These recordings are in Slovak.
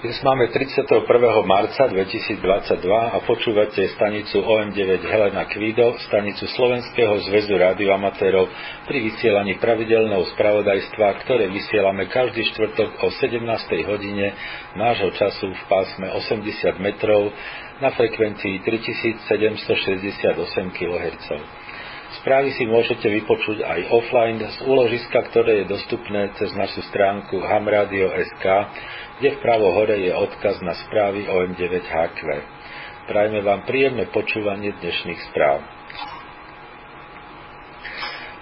Dnes máme 31. marca 2022 a počúvate stanicu OM9 Helena Kvido, stanicu Slovenského zväzu radioamatérov pri vysielaní pravidelného spravodajstva, ktoré vysielame každý štvrtok o 17. hodine nášho času v pásme 80 metrov na frekvencii 3768 kHz. Správy si môžete vypočuť aj offline z úložiska, ktoré je dostupné cez našu stránku hamradio.sk kde vpravo hore je odkaz na správy o M9HQ. Prajme vám príjemné počúvanie dnešných správ.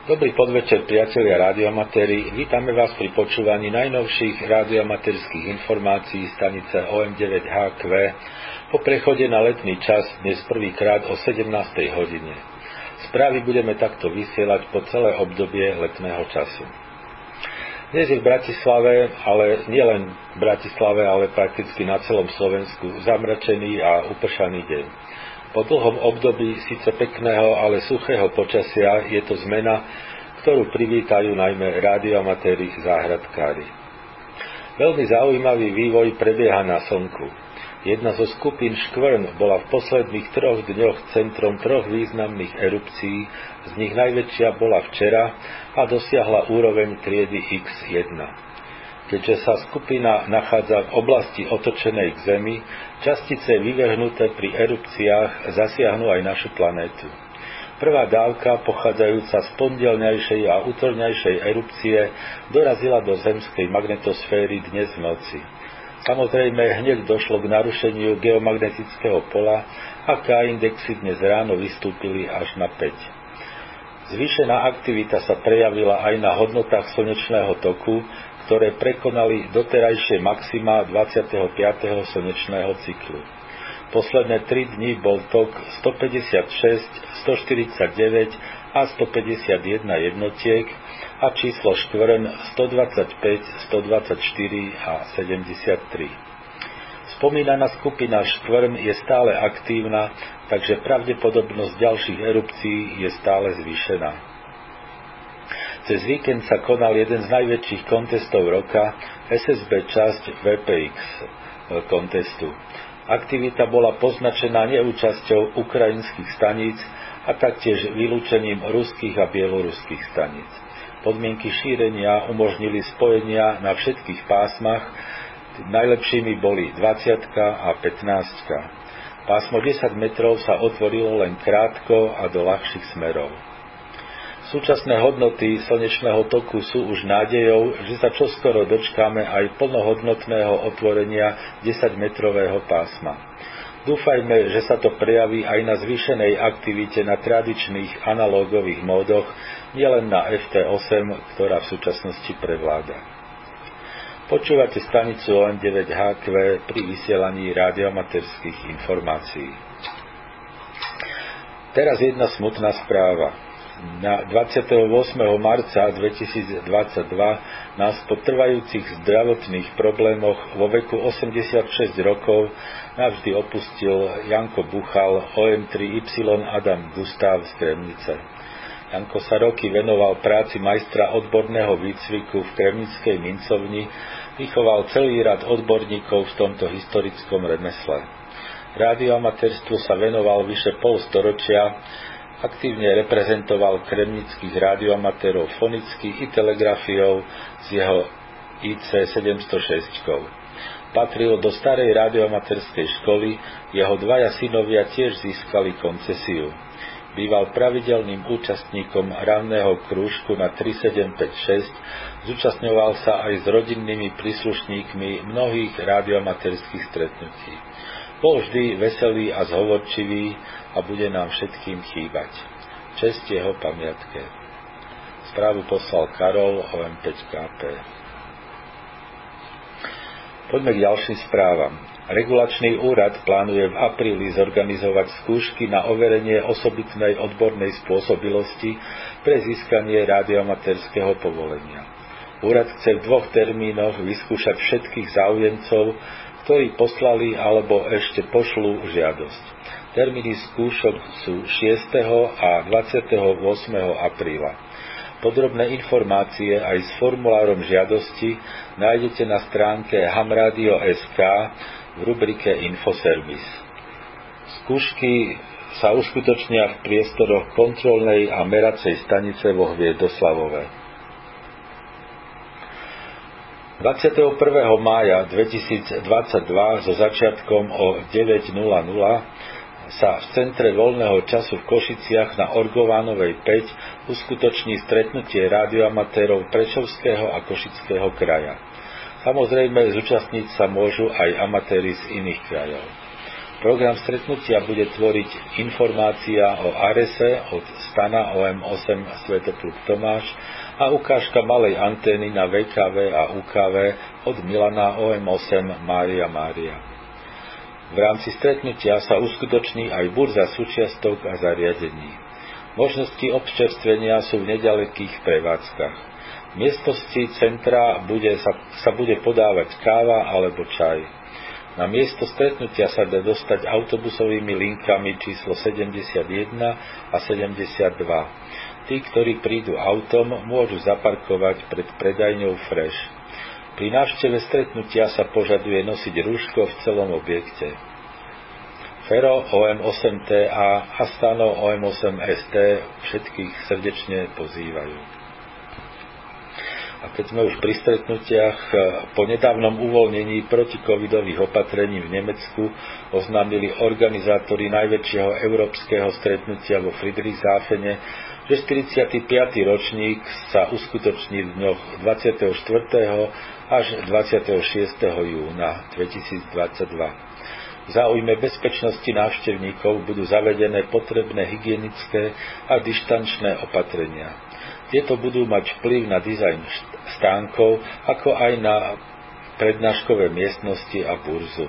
Dobrý podvečer, priatelia radioamatéri. Vítame vás pri počúvaní najnovších radioamatérských informácií stanice OM9HQ po prechode na letný čas dnes prvýkrát o 17. hodine. Správy budeme takto vysielať po celé obdobie letného času. Dnes je v Bratislave, ale nielen v Bratislave, ale prakticky na celom Slovensku zamračený a upršaný deň. Po dlhom období síce pekného, ale suchého počasia je to zmena, ktorú privítajú najmä rádioamatéri záhradkári. Veľmi zaujímavý vývoj prebieha na Slnku. Jedna zo skupín škvrn bola v posledných troch dňoch centrom troch významných erupcií, z nich najväčšia bola včera a dosiahla úroveň triedy X1. Keďže sa skupina nachádza v oblasti otočenej k Zemi, častice vyvehnuté pri erupciách zasiahnu aj našu planétu. Prvá dávka, pochádzajúca z pondelňajšej a útorňajšej erupcie, dorazila do zemskej magnetosféry dnes v noci. Samozrejme, hneď došlo k narušeniu geomagnetického pola a K-indexy dnes ráno vystúpili až na 5. Zvýšená aktivita sa prejavila aj na hodnotách slnečného toku, ktoré prekonali doterajšie maxima 25. slnečného cyklu. Posledné 3 dní bol tok 156, 149 a 151 jednotiek, a číslo štvrn 125, 124 a 73. Spomínaná skupina štvrn je stále aktívna, takže pravdepodobnosť ďalších erupcií je stále zvýšená. Cez víkend sa konal jeden z najväčších kontestov roka, SSB časť VPX kontestu. Aktivita bola poznačená neúčasťou ukrajinských staníc a taktiež vylúčením ruských a bieloruských staníc. Podmienky šírenia umožnili spojenia na všetkých pásmach, najlepšími boli 20 a 15. Pásmo 10 metrov sa otvorilo len krátko a do ľahších smerov. Súčasné hodnoty slnečného toku sú už nádejou, že sa čoskoro dočkáme aj plnohodnotného otvorenia 10-metrového pásma. Dúfajme, že sa to prejaví aj na zvýšenej aktivite na tradičných analógových módoch, nielen na FT8, ktorá v súčasnosti prevláda. Počúvate stanicu ON9HQ pri vysielaní radiomaterských informácií. Teraz jedna smutná správa. Na 28. marca 2022 nás po trvajúcich zdravotných problémoch vo veku 86 rokov navždy opustil Janko Buchal OM3Y Adam Gustav z Kremnice. Janko sa roky venoval práci majstra odborného výcviku v Kremnickej mincovni, vychoval celý rad odborníkov v tomto historickom remesle. Rádioamatérstvu sa venoval vyše pol storočia, aktívne reprezentoval kremnických rádioamatérov fonicky i telegrafiou s jeho IC 706. Patril do starej rádioamatérskej školy, jeho dvaja synovia tiež získali koncesiu. Býval pravidelným účastníkom ranného krúžku na 3756, zúčastňoval sa aj s rodinnými príslušníkmi mnohých radiomaterských stretnutí. Bol vždy veselý a zhovorčivý a bude nám všetkým chýbať. Čest jeho pamiatke. Správu poslal Karol OM5KP. Poďme k ďalším správam. Regulačný úrad plánuje v apríli zorganizovať skúšky na overenie osobitnej odbornej spôsobilosti pre získanie radioamatérskeho povolenia. Úrad chce v dvoch termínoch vyskúšať všetkých záujemcov, ktorí poslali alebo ešte pošlú žiadosť. Termíny skúšok sú 6. a 28. apríla. Podrobné informácie aj s formulárom žiadosti nájdete na stránke hamradio.sk v rubrike Infoservis. Skúšky sa uskutočnia v priestoroch kontrolnej a meracej stanice vo Hviezdoslavove. 21. mája 2022 so začiatkom o 9.00 sa v Centre voľného času v Košiciach na Orgovánovej 5 uskutoční stretnutie rádioamatérov Prešovského a Košického kraja. Samozrejme, zúčastniť sa môžu aj amatéri z iných krajov. Program stretnutia bude tvoriť informácia o Arese od stana OM8 Svetopluk Tomáš a ukážka malej antény na VKV a UKV od Milana OM8 Mária Mária. V rámci stretnutia sa uskutoční aj burza súčiastok a zariadení. Možnosti občerstvenia sú v nedalekých prevádzkach. V miestnosti centra bude, sa, sa bude podávať káva alebo čaj. Na miesto stretnutia sa dá dostať autobusovými linkami číslo 71 a 72. Tí, ktorí prídu autom, môžu zaparkovať pred predajňou Fresh. Pri návšteve stretnutia sa požaduje nosiť rúško v celom objekte. Fero OM8TA a Stano OM8ST všetkých srdečne pozývajú. A keď sme už pri stretnutiach, po nedávnom uvoľnení protikovidových opatrení v Nemecku oznámili organizátori najväčšieho európskeho stretnutia vo Friedrichshafene, že 45. ročník sa uskutoční v dňoch 24 až 26. júna 2022. V záujme bezpečnosti návštevníkov budú zavedené potrebné hygienické a dištančné opatrenia. Tieto budú mať vplyv na dizajn stánkov, ako aj na prednáškové miestnosti a burzu.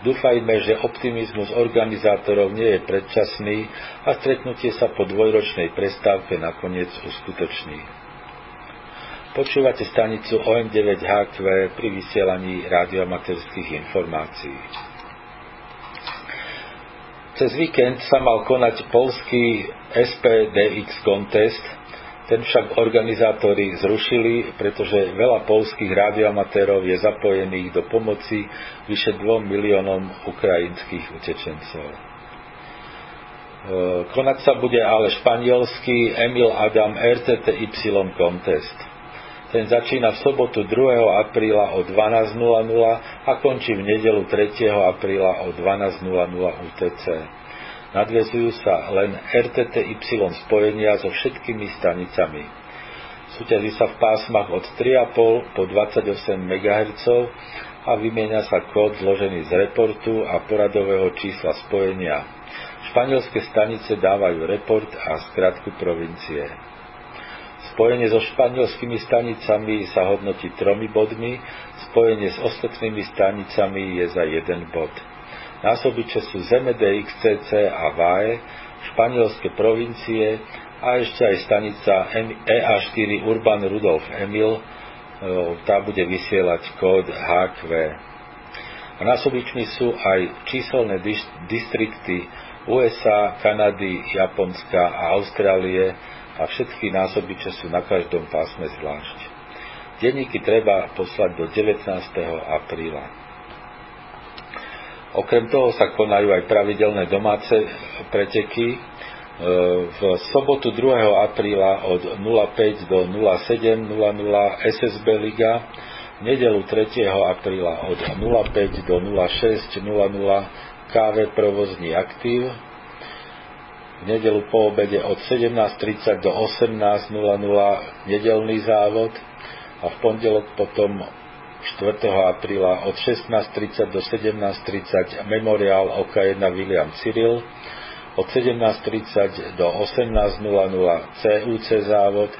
Dúfajme, že optimizmus organizátorov nie je predčasný a stretnutie sa po dvojročnej prestávke nakoniec uskutoční. Počúvate stanicu OM9HQ pri vysielaní radiomaterských informácií. Cez víkend sa mal konať polský SPDX contest, ten však organizátori zrušili, pretože veľa polských radioamatérov je zapojených do pomoci vyše 2 miliónom ukrajinských utečencov. E, konať sa bude ale španielský Emil Adam RTTY contest. Ten začína v sobotu 2. apríla o 12.00 a končí v nedelu 3. apríla o 12.00 UTC. Nadvezujú sa len RTTY spojenia so všetkými stanicami. Súťaží sa v pásmach od 3,5 po 28 MHz a vymieňa sa kód zložený z reportu a poradového čísla spojenia. Španielské stanice dávajú report a skratku provincie. Spojenie so španielskými stanicami sa hodnotí tromi bodmi, spojenie s ostatnými stanicami je za jeden bod. Násobiče sú Zeme DXCC a VAE, španielské provincie a ešte aj stanica EA4 Urban Rudolf Emil, e, tá bude vysielať kód HQ. A násobičmi sú aj číselné distrikty USA, Kanady, Japonska a Austrálie, a všetky násobiče sú na každom pásme zvlášť. Denníky treba poslať do 19. apríla. Okrem toho sa konajú aj pravidelné domáce preteky. E, v sobotu 2. apríla od 05 do 07.00 SSB Liga, v nedelu 3. apríla od 05 do 06.00 KV Provozní aktív, v nedelu po obede od 17.30 do 18.00 nedelný závod a v pondelok potom 4. apríla od 16.30 do 17.30 memoriál OK1 William Cyril, od 17.30 do 18.00 CUC závod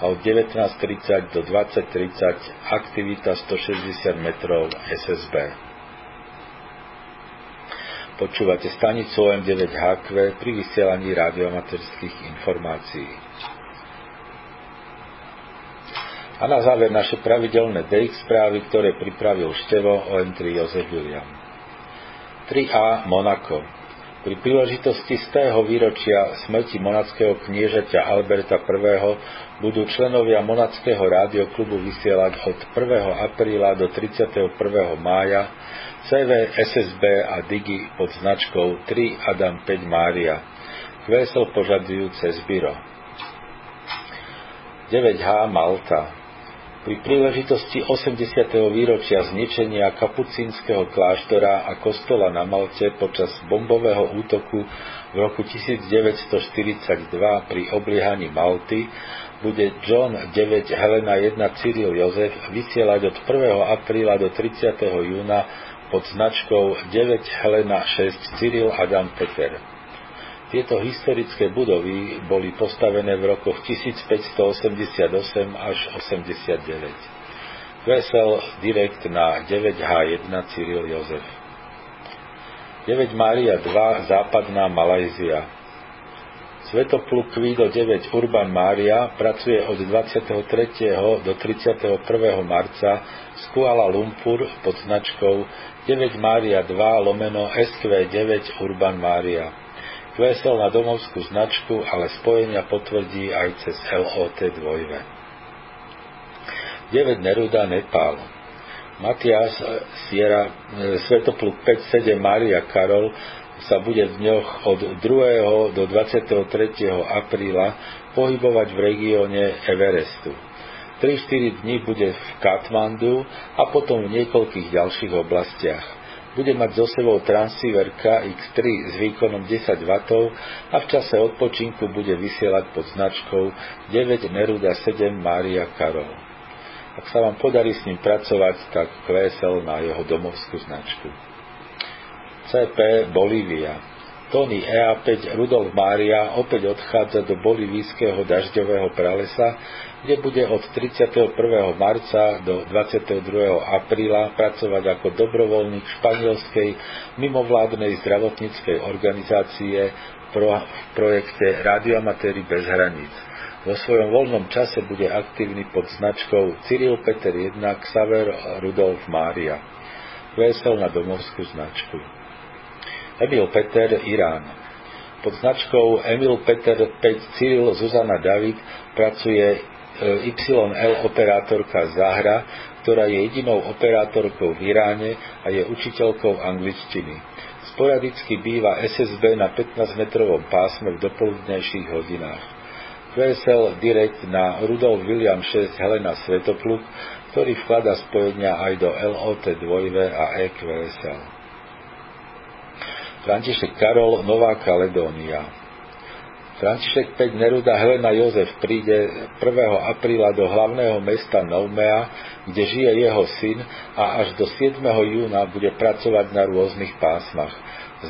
a od 19.30 do 20.30 aktivita 160 metrov SSB. Počúvate stanicu OM9HQ pri vysielaní radioamaterských informácií. A na záver naše pravidelné DX správy, ktoré pripravil števo OM3 Jozef William. 3A Monako. Pri príležitosti z tého výročia smrti monackého kniežaťa Alberta I. budú členovia monackého rádioklubu vysielať od 1. apríla do 31. mája CV, SSB a Digi pod značkou 3 Adam 5 Mária. Kvésel požadujú cez byro. 9H Malta pri príležitosti 80. výročia zničenia kapucínskeho kláštora a kostola na Malte počas bombového útoku v roku 1942 pri obliehaní Malty bude John 9 Helena 1 Cyril Jozef vysielať od 1. apríla do 30. júna pod značkou 9 Helena 6 Cyril Adam Peter. Tieto historické budovy boli postavené v rokoch 1588 až 89. Vesel direkt na 9H1 Cyril Jozef. 9 Mária 2 Západná Malajzia. Svetopluk Kvído 9 Urban Mária pracuje od 23. do 31. marca z Kuala Lumpur pod značkou 9 Mária 2 lomeno SQ9 Urban Mária. Vesel na domovskú značku, ale spojenia potvrdí aj cez LOT 2. 9 Neruda Nepál. Matias Sierra Svetopluk 57 Mária Karol sa bude v dňoch od 2. do 23. apríla pohybovať v regióne Everestu. 3-4 dní bude v Katmandu a potom v niekoľkých ďalších oblastiach bude mať so sebou transceiver KX3 s výkonom 10 W a v čase odpočinku bude vysielať pod značkou 9 Neruda 7 Mária Karol. Ak sa vám podarí s ním pracovať, tak kvésel na jeho domovskú značku. CP Bolívia Tony EA5 Rudolf Mária opäť odchádza do bolivijského dažďového pralesa, kde bude od 31. marca do 22. apríla pracovať ako dobrovoľník španielskej mimovládnej zdravotníckej organizácie v projekte Radioamatéry bez hraníc. Vo svojom voľnom čase bude aktívny pod značkou Cyril Peter 1 Xaver Rudolf Mária. Vesel na domovskú značku. Emil Peter Irán. Pod značkou Emil Peter 5 Cyril Zuzana David pracuje YL operátorka Zahra, ktorá je jedinou operátorkou v Iráne a je učiteľkou angličtiny. Sporadicky býva SSB na 15-metrovom pásme v dopoludnejších hodinách. QSL Direct na Rudolf William 6 Helena Svetopluk, ktorý vklada spojenia aj do LOT 2 a EQSL. František Karol, Nová Kaledónia. František 5 Neruda Helena Jozef príde 1. apríla do hlavného mesta Noumea, kde žije jeho syn a až do 7. júna bude pracovať na rôznych pásmach.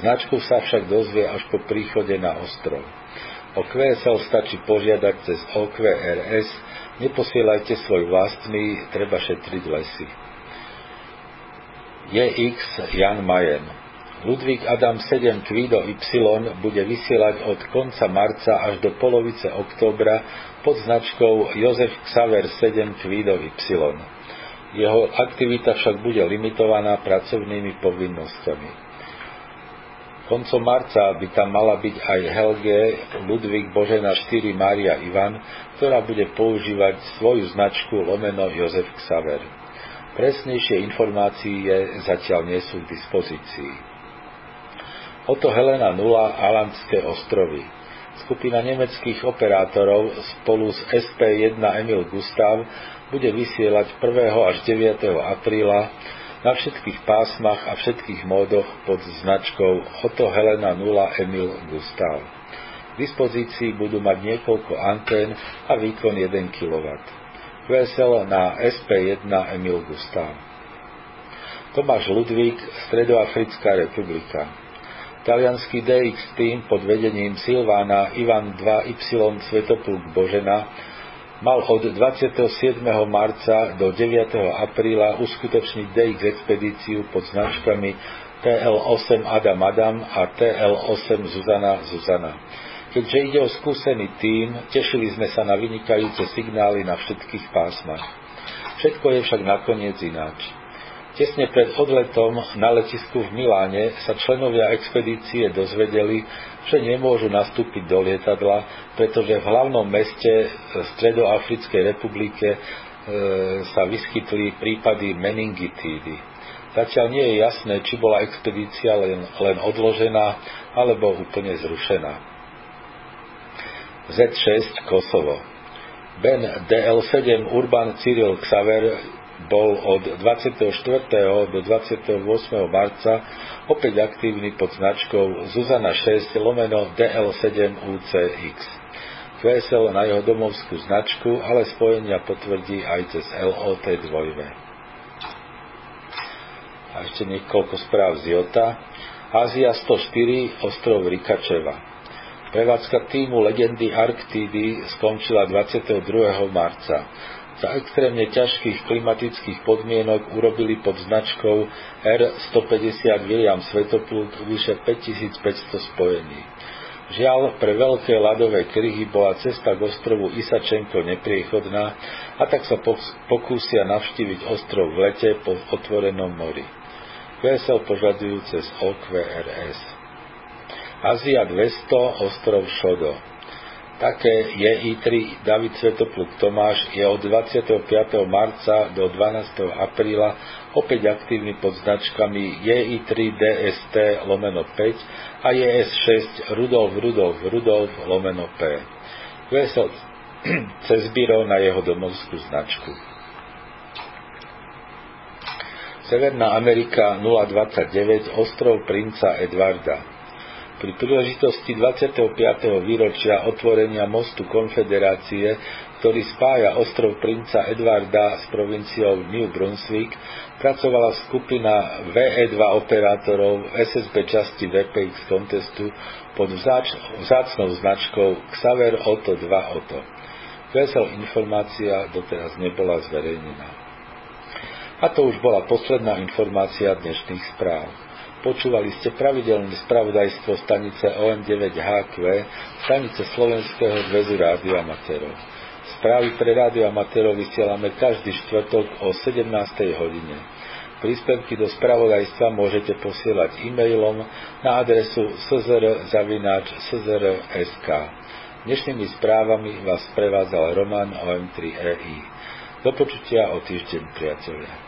Značku sa však dozvie až po príchode na ostrov. O QSL stačí požiadať cez OQRS, neposielajte svoj vlastný, treba šetriť lesy. JX Jan Majen Ludvík Adam 7 Kvido Y bude vysielať od konca marca až do polovice októbra pod značkou Jozef Xaver 7 Kvido Y. Jeho aktivita však bude limitovaná pracovnými povinnosťami. Koncom marca by tam mala byť aj Helge Ludvík Božena 4 Mária Ivan, ktorá bude používať svoju značku lomeno Jozef Xaver. Presnejšie informácie zatiaľ nie sú k dispozícii. Oto Helena 0 Alandské ostrovy. Skupina nemeckých operátorov spolu s SP1 Emil Gustav bude vysielať 1. až 9. apríla na všetkých pásmach a všetkých módoch pod značkou Oto Helena 0 Emil Gustav. V dispozícii budú mať niekoľko antén a výkon 1 kW. QSL na SP1 Emil Gustav. Tomáš Ludvík, Stredoafrická republika. Talianský DX tým pod vedením Silvána Ivan 2Y Svetopluk Božena mal od 27. marca do 9. apríla uskutočniť DX expedíciu pod značkami TL8 Adam Adam a TL8 Zuzana Zuzana. Keďže ide o skúsený tím, tešili sme sa na vynikajúce signály na všetkých pásmach. Všetko je však nakoniec ináč. Tesne pred odletom na letisku v Miláne sa členovia expedície dozvedeli, že nemôžu nastúpiť do lietadla, pretože v hlavnom meste Stredoafrickej republike e, sa vyskytli prípady meningitídy. Zatiaľ nie je jasné, či bola expedícia len, len odložená alebo úplne zrušená. Z6 Kosovo Ben DL7 Urban Cyril Xaver bol od 24. do 28. marca opäť aktívny pod značkou Zuzana 6 lomeno DL7 UCX. QSL na jeho domovskú značku, ale spojenia potvrdí aj cez LOT 2. A ešte niekoľko správ z Jota. Ázia 104, ostrov Rikačeva. Prevádzka týmu legendy Arktídy skončila 22. marca. Za extrémne ťažkých klimatických podmienok urobili pod značkou R150 William Svetopluk vyše 5500 spojení. Žiaľ, pre veľké ľadové kryhy bola cesta k ostrovu Isačenko nepriechodná a tak sa pokúsia navštíviť ostrov v lete po otvorenom mori. VSL požadujú cez OQRS. Azia 200, ostrov Šodo. Také JI3 David Svetopluk Tomáš je od 25. marca do 12. apríla opäť aktívny pod značkami JI3 DST lomeno 5 a JS6 Rudolf Rudolf Rudolf lomeno P. Vesel cez na jeho domovskú značku. Severná Amerika 029 Ostrov princa Edvarda pri príležitosti 25. výročia otvorenia mostu Konfederácie, ktorý spája ostrov princa Edvarda s provinciou New Brunswick, pracovala skupina VE2 operátorov SSB časti VPX contestu pod vzácnou značkou Xaver Oto 2 Oto. Vesel informácia doteraz nebola zverejnená. A to už bola posledná informácia dnešných správ. Počúvali ste pravidelné spravodajstvo stanice OM9HQ, stanice Slovenského zväzu rádioamatérov. Správy pre rádioamatérov vysielame každý štvrtok o 17. hodine. Príspevky do spravodajstva môžete posielať e-mailom na adresu szr.sk. Dnešnými správami vás prevádzal Roman OM3EI. Do počutia o týždeň, priatelia.